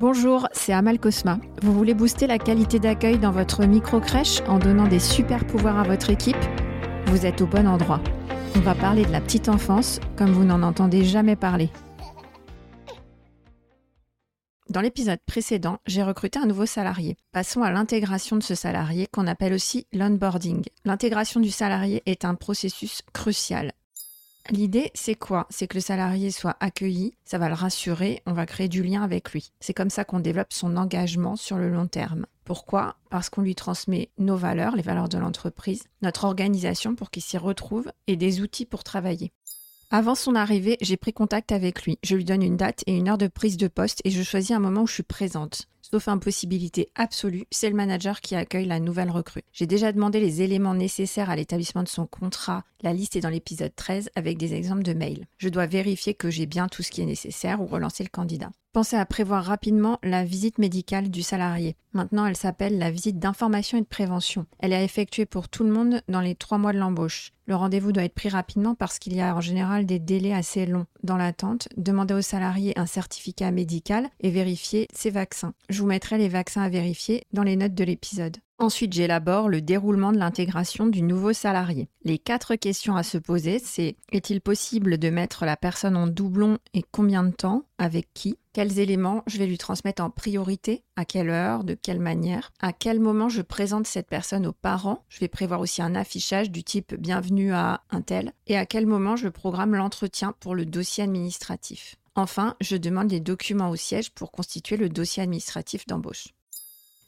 Bonjour, c'est Amal Cosma. Vous voulez booster la qualité d'accueil dans votre micro-crèche en donnant des super pouvoirs à votre équipe? Vous êtes au bon endroit. On va parler de la petite enfance comme vous n'en entendez jamais parler. Dans l'épisode précédent, j'ai recruté un nouveau salarié. Passons à l'intégration de ce salarié qu'on appelle aussi l'onboarding. L'intégration du salarié est un processus crucial. L'idée, c'est quoi? C'est que le salarié soit accueilli, ça va le rassurer, on va créer du lien avec lui. C'est comme ça qu'on développe son engagement sur le long terme. Pourquoi? Parce qu'on lui transmet nos valeurs, les valeurs de l'entreprise, notre organisation pour qu'il s'y retrouve et des outils pour travailler. Avant son arrivée, j'ai pris contact avec lui. Je lui donne une date et une heure de prise de poste et je choisis un moment où je suis présente. Sauf impossibilité absolue, c'est le manager qui accueille la nouvelle recrue. J'ai déjà demandé les éléments nécessaires à l'établissement de son contrat. La liste est dans l'épisode 13 avec des exemples de mails. Je dois vérifier que j'ai bien tout ce qui est nécessaire ou relancer le candidat. Pensez à prévoir rapidement la visite médicale du salarié. Maintenant, elle s'appelle la visite d'information et de prévention. Elle est effectuée pour tout le monde dans les trois mois de l'embauche. Le rendez-vous doit être pris rapidement parce qu'il y a en général des délais assez longs dans l'attente. Demandez au salarié un certificat médical et vérifier ses vaccins. Je vous mettrai les vaccins à vérifier dans les notes de l'épisode. Ensuite, j'élabore le déroulement de l'intégration du nouveau salarié. Les quatre questions à se poser, c'est est-il possible de mettre la personne en doublon et combien de temps Avec qui Quels éléments je vais lui transmettre en priorité À quelle heure De quelle manière À quel moment je présente cette personne aux parents Je vais prévoir aussi un affichage du type bienvenue à un tel. Et à quel moment je programme l'entretien pour le dossier administratif Enfin, je demande les documents au siège pour constituer le dossier administratif d'embauche.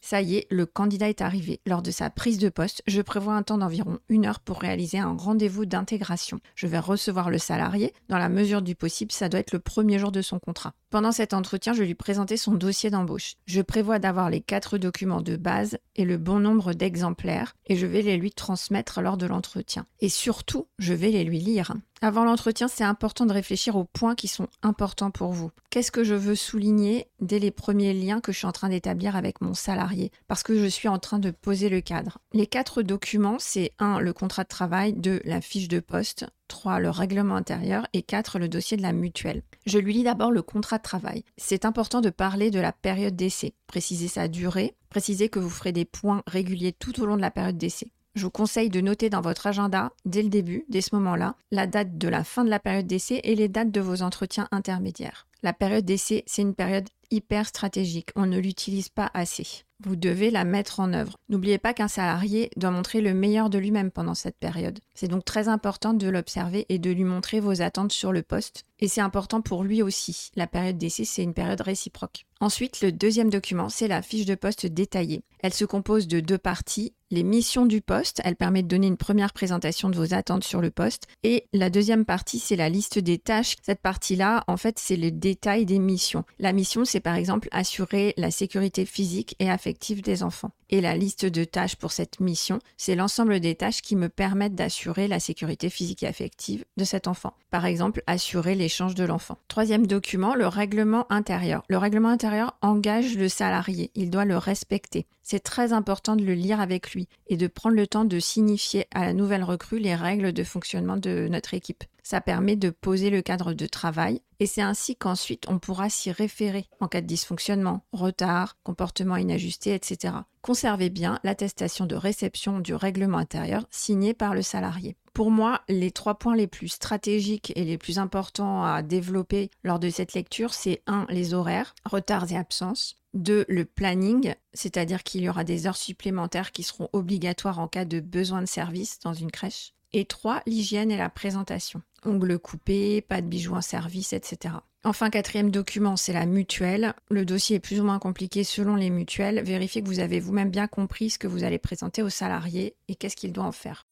Ça y est, le candidat est arrivé. Lors de sa prise de poste, je prévois un temps d'environ une heure pour réaliser un rendez-vous d'intégration. Je vais recevoir le salarié. Dans la mesure du possible, ça doit être le premier jour de son contrat. Pendant cet entretien, je lui présenter son dossier d'embauche. Je prévois d'avoir les quatre documents de base et le bon nombre d'exemplaires et je vais les lui transmettre lors de l'entretien. Et surtout, je vais les lui lire. Avant l'entretien, c'est important de réfléchir aux points qui sont importants pour vous. Qu'est-ce que je veux souligner dès les premiers liens que je suis en train d'établir avec mon salarié? Parce que je suis en train de poser le cadre. Les quatre documents, c'est 1. le contrat de travail, 2. la fiche de poste, 3. le règlement intérieur et 4. le dossier de la mutuelle. Je lui lis d'abord le contrat de travail. C'est important de parler de la période d'essai, préciser sa durée, préciser que vous ferez des points réguliers tout au long de la période d'essai. Je vous conseille de noter dans votre agenda, dès le début, dès ce moment-là, la date de la fin de la période d'essai et les dates de vos entretiens intermédiaires. La période d'essai, c'est une période hyper stratégique. On ne l'utilise pas assez. Vous devez la mettre en œuvre. N'oubliez pas qu'un salarié doit montrer le meilleur de lui-même pendant cette période. C'est donc très important de l'observer et de lui montrer vos attentes sur le poste. Et c'est important pour lui aussi. La période d'essai, c'est une période réciproque. Ensuite, le deuxième document, c'est la fiche de poste détaillée. Elle se compose de deux parties. Les missions du poste, elle permet de donner une première présentation de vos attentes sur le poste. Et la deuxième partie, c'est la liste des tâches. Cette partie-là, en fait, c'est le détail des missions. La mission, c'est par exemple assurer la sécurité physique et affective des enfants. Et la liste de tâches pour cette mission, c'est l'ensemble des tâches qui me permettent d'assurer la sécurité physique et affective de cet enfant. Par exemple, assurer l'échange de l'enfant. Troisième document, le règlement intérieur. Le règlement intérieur engage le salarié, il doit le respecter. C'est très important de le lire avec lui et de prendre le temps de signifier à la nouvelle recrue les règles de fonctionnement de notre équipe. Ça permet de poser le cadre de travail et c'est ainsi qu'ensuite on pourra s'y référer en cas de dysfonctionnement, retard, comportement inajusté, etc. Conservez bien l'attestation de réception du règlement intérieur signée par le salarié. Pour moi, les trois points les plus stratégiques et les plus importants à développer lors de cette lecture, c'est 1. les horaires, retards et absences. 2. le planning, c'est-à-dire qu'il y aura des heures supplémentaires qui seront obligatoires en cas de besoin de service dans une crèche. Et 3. l'hygiène et la présentation ongles coupés, pas de bijoux en service, etc. Enfin, quatrième document, c'est la mutuelle. Le dossier est plus ou moins compliqué selon les mutuelles. Vérifiez que vous avez vous-même bien compris ce que vous allez présenter au salarié et qu'est-ce qu'il doit en faire.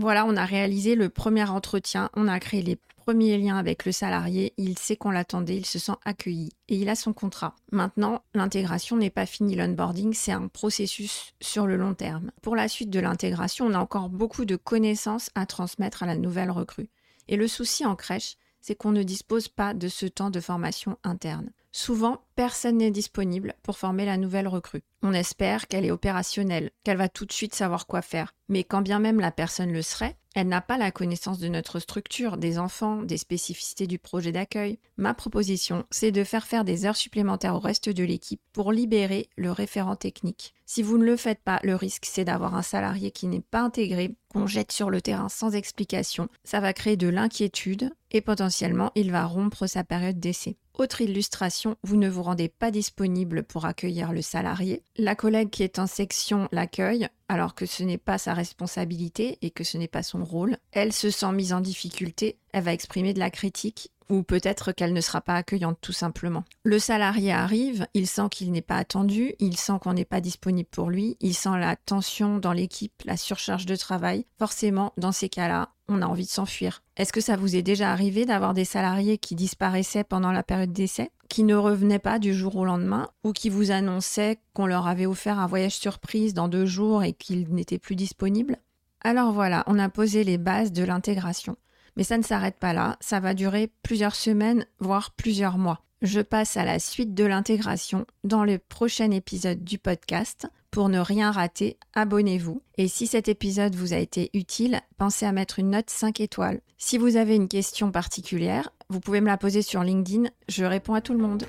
Voilà, on a réalisé le premier entretien, on a créé les premiers liens avec le salarié, il sait qu'on l'attendait, il se sent accueilli et il a son contrat. Maintenant, l'intégration n'est pas finie, l'onboarding, c'est un processus sur le long terme. Pour la suite de l'intégration, on a encore beaucoup de connaissances à transmettre à la nouvelle recrue. Et le souci en crèche, c'est qu'on ne dispose pas de ce temps de formation interne. Souvent, personne n'est disponible pour former la nouvelle recrue. On espère qu'elle est opérationnelle, qu'elle va tout de suite savoir quoi faire. Mais quand bien même la personne le serait, elle n'a pas la connaissance de notre structure, des enfants, des spécificités du projet d'accueil. Ma proposition, c'est de faire faire des heures supplémentaires au reste de l'équipe pour libérer le référent technique. Si vous ne le faites pas, le risque c'est d'avoir un salarié qui n'est pas intégré, qu'on jette sur le terrain sans explication. Ça va créer de l'inquiétude et potentiellement il va rompre sa période d'essai. Autre illustration, vous ne vous rendez pas disponible pour accueillir le salarié. La collègue qui est en section l'accueille alors que ce n'est pas sa responsabilité et que ce n'est pas son rôle. Elle se sent mise en difficulté, elle va exprimer de la critique ou peut-être qu'elle ne sera pas accueillante tout simplement. Le salarié arrive, il sent qu'il n'est pas attendu, il sent qu'on n'est pas disponible pour lui, il sent la tension dans l'équipe, la surcharge de travail. Forcément, dans ces cas-là, on a envie de s'enfuir. Est-ce que ça vous est déjà arrivé d'avoir des salariés qui disparaissaient pendant la période d'essai, qui ne revenaient pas du jour au lendemain, ou qui vous annonçaient qu'on leur avait offert un voyage surprise dans deux jours et qu'ils n'étaient plus disponibles? Alors voilà, on a posé les bases de l'intégration. Mais ça ne s'arrête pas là, ça va durer plusieurs semaines, voire plusieurs mois. Je passe à la suite de l'intégration dans le prochain épisode du podcast. Pour ne rien rater, abonnez-vous. Et si cet épisode vous a été utile, pensez à mettre une note 5 étoiles. Si vous avez une question particulière, vous pouvez me la poser sur LinkedIn, je réponds à tout le monde.